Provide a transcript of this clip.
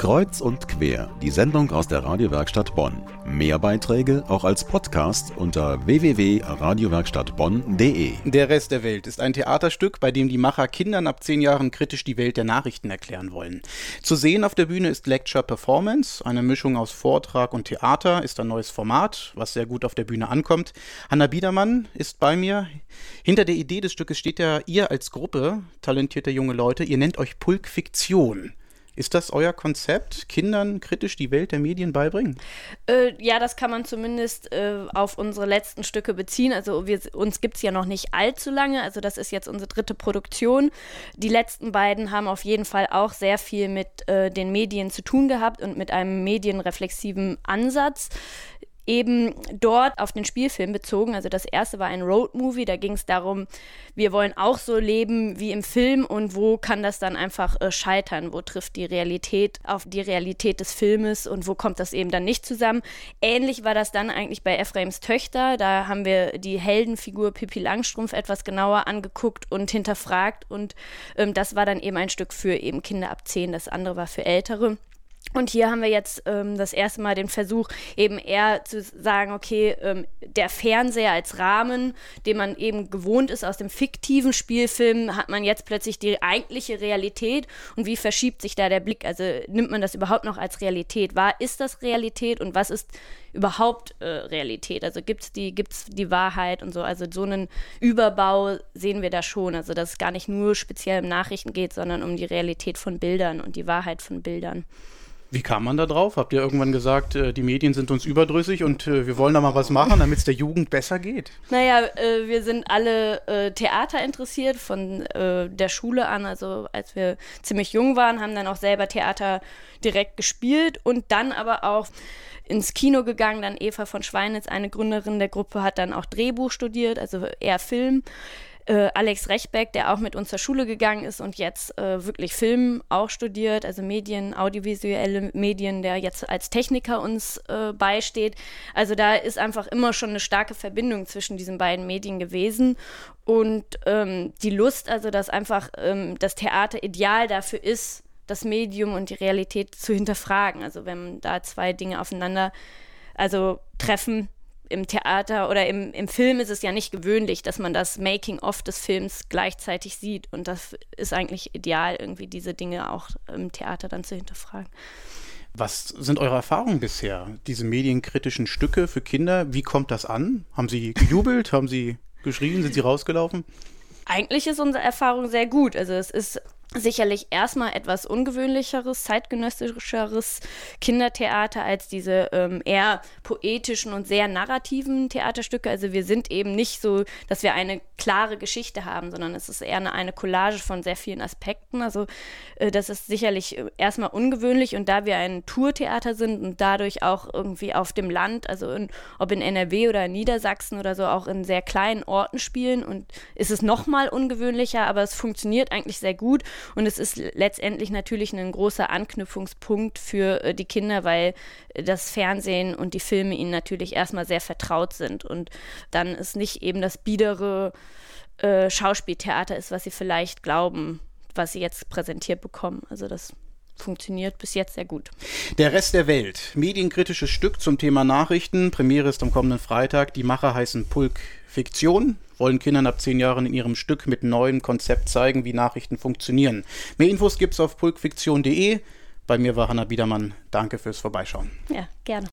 Kreuz und quer, die Sendung aus der Radiowerkstatt Bonn. Mehr Beiträge auch als Podcast unter www.radiowerkstattbonn.de. Der Rest der Welt ist ein Theaterstück, bei dem die Macher Kindern ab zehn Jahren kritisch die Welt der Nachrichten erklären wollen. Zu sehen auf der Bühne ist Lecture Performance, eine Mischung aus Vortrag und Theater, ist ein neues Format, was sehr gut auf der Bühne ankommt. Hanna Biedermann ist bei mir. Hinter der Idee des Stückes steht ja ihr als Gruppe, talentierte junge Leute, ihr nennt euch Pulk Fiktion. Ist das euer Konzept, Kindern kritisch die Welt der Medien beibringen? Äh, ja, das kann man zumindest äh, auf unsere letzten Stücke beziehen. Also wir, uns gibt es ja noch nicht allzu lange. Also das ist jetzt unsere dritte Produktion. Die letzten beiden haben auf jeden Fall auch sehr viel mit äh, den Medien zu tun gehabt und mit einem medienreflexiven Ansatz eben dort auf den Spielfilm bezogen. Also das erste war ein Roadmovie, da ging es darum, wir wollen auch so leben wie im Film und wo kann das dann einfach äh, scheitern? Wo trifft die Realität auf die Realität des Filmes und wo kommt das eben dann nicht zusammen? Ähnlich war das dann eigentlich bei Ephraims Töchter. Da haben wir die Heldenfigur Pippi Langstrumpf etwas genauer angeguckt und hinterfragt und ähm, das war dann eben ein Stück für eben Kinder ab 10, das andere war für Ältere. Und hier haben wir jetzt ähm, das erste Mal den Versuch, eben eher zu sagen, okay, ähm, der Fernseher als Rahmen, den man eben gewohnt ist aus dem fiktiven Spielfilm, hat man jetzt plötzlich die eigentliche Realität und wie verschiebt sich da der Blick? Also nimmt man das überhaupt noch als Realität wahr? Ist das Realität und was ist überhaupt äh, Realität? Also gibt es die, gibt's die Wahrheit und so? Also so einen Überbau sehen wir da schon. Also dass es gar nicht nur speziell um Nachrichten geht, sondern um die Realität von Bildern und die Wahrheit von Bildern. Wie kam man da drauf? Habt ihr irgendwann gesagt, äh, die Medien sind uns überdrüssig und äh, wir wollen da mal was machen, damit es der Jugend besser geht? Naja, äh, wir sind alle Theater interessiert von der Schule an. Also als wir ziemlich jung waren, haben dann auch selber Theater direkt gespielt und dann aber auch ins Kino gegangen. Dann Eva von Schweinitz, eine Gründerin der Gruppe, hat dann auch Drehbuch studiert, also eher Film äh, Alex Rechbeck, der auch mit uns zur Schule gegangen ist und jetzt äh, wirklich Film auch studiert, also Medien, audiovisuelle Medien, der jetzt als Techniker uns äh, beisteht. Also da ist einfach immer schon eine starke Verbindung zwischen diesen beiden Medien gewesen und ähm, die Lust, also dass einfach ähm, das Theater ideal dafür ist, das Medium und die Realität zu hinterfragen. Also wenn da zwei Dinge aufeinander also treffen, im Theater oder im, im Film ist es ja nicht gewöhnlich, dass man das Making-of des Films gleichzeitig sieht. Und das ist eigentlich ideal, irgendwie diese Dinge auch im Theater dann zu hinterfragen. Was sind eure Erfahrungen bisher? Diese medienkritischen Stücke für Kinder, wie kommt das an? Haben sie gejubelt? Haben sie geschrien? Sind sie rausgelaufen? Eigentlich ist unsere Erfahrung sehr gut. Also es ist sicherlich erstmal etwas ungewöhnlicheres, zeitgenössischeres Kindertheater als diese ähm, eher poetischen und sehr narrativen Theaterstücke. Also wir sind eben nicht so, dass wir eine klare Geschichte haben, sondern es ist eher eine, eine Collage von sehr vielen Aspekten. Also äh, das ist sicherlich äh, erstmal ungewöhnlich und da wir ein Tourtheater sind und dadurch auch irgendwie auf dem Land, also in, ob in NRW oder in Niedersachsen oder so, auch in sehr kleinen Orten spielen und ist es nochmal ungewöhnlicher, aber es funktioniert eigentlich sehr gut und es ist letztendlich natürlich ein großer Anknüpfungspunkt für äh, die Kinder, weil äh, das Fernsehen und die Filme ihnen natürlich erstmal sehr vertraut sind. Und dann ist nicht eben das biedere äh, Schauspieltheater ist, was sie vielleicht glauben, was sie jetzt präsentiert bekommen. Also das funktioniert bis jetzt sehr gut. Der Rest der Welt. Medienkritisches Stück zum Thema Nachrichten. Premiere ist am kommenden Freitag. Die Macher heißen Pulk Fiktion, wollen Kindern ab zehn Jahren in ihrem Stück mit neuem Konzept zeigen, wie Nachrichten funktionieren. Mehr Infos gibt's auf pulkfiktion.de. Bei mir war Hanna Biedermann. Danke fürs Vorbeischauen. Ja, gerne.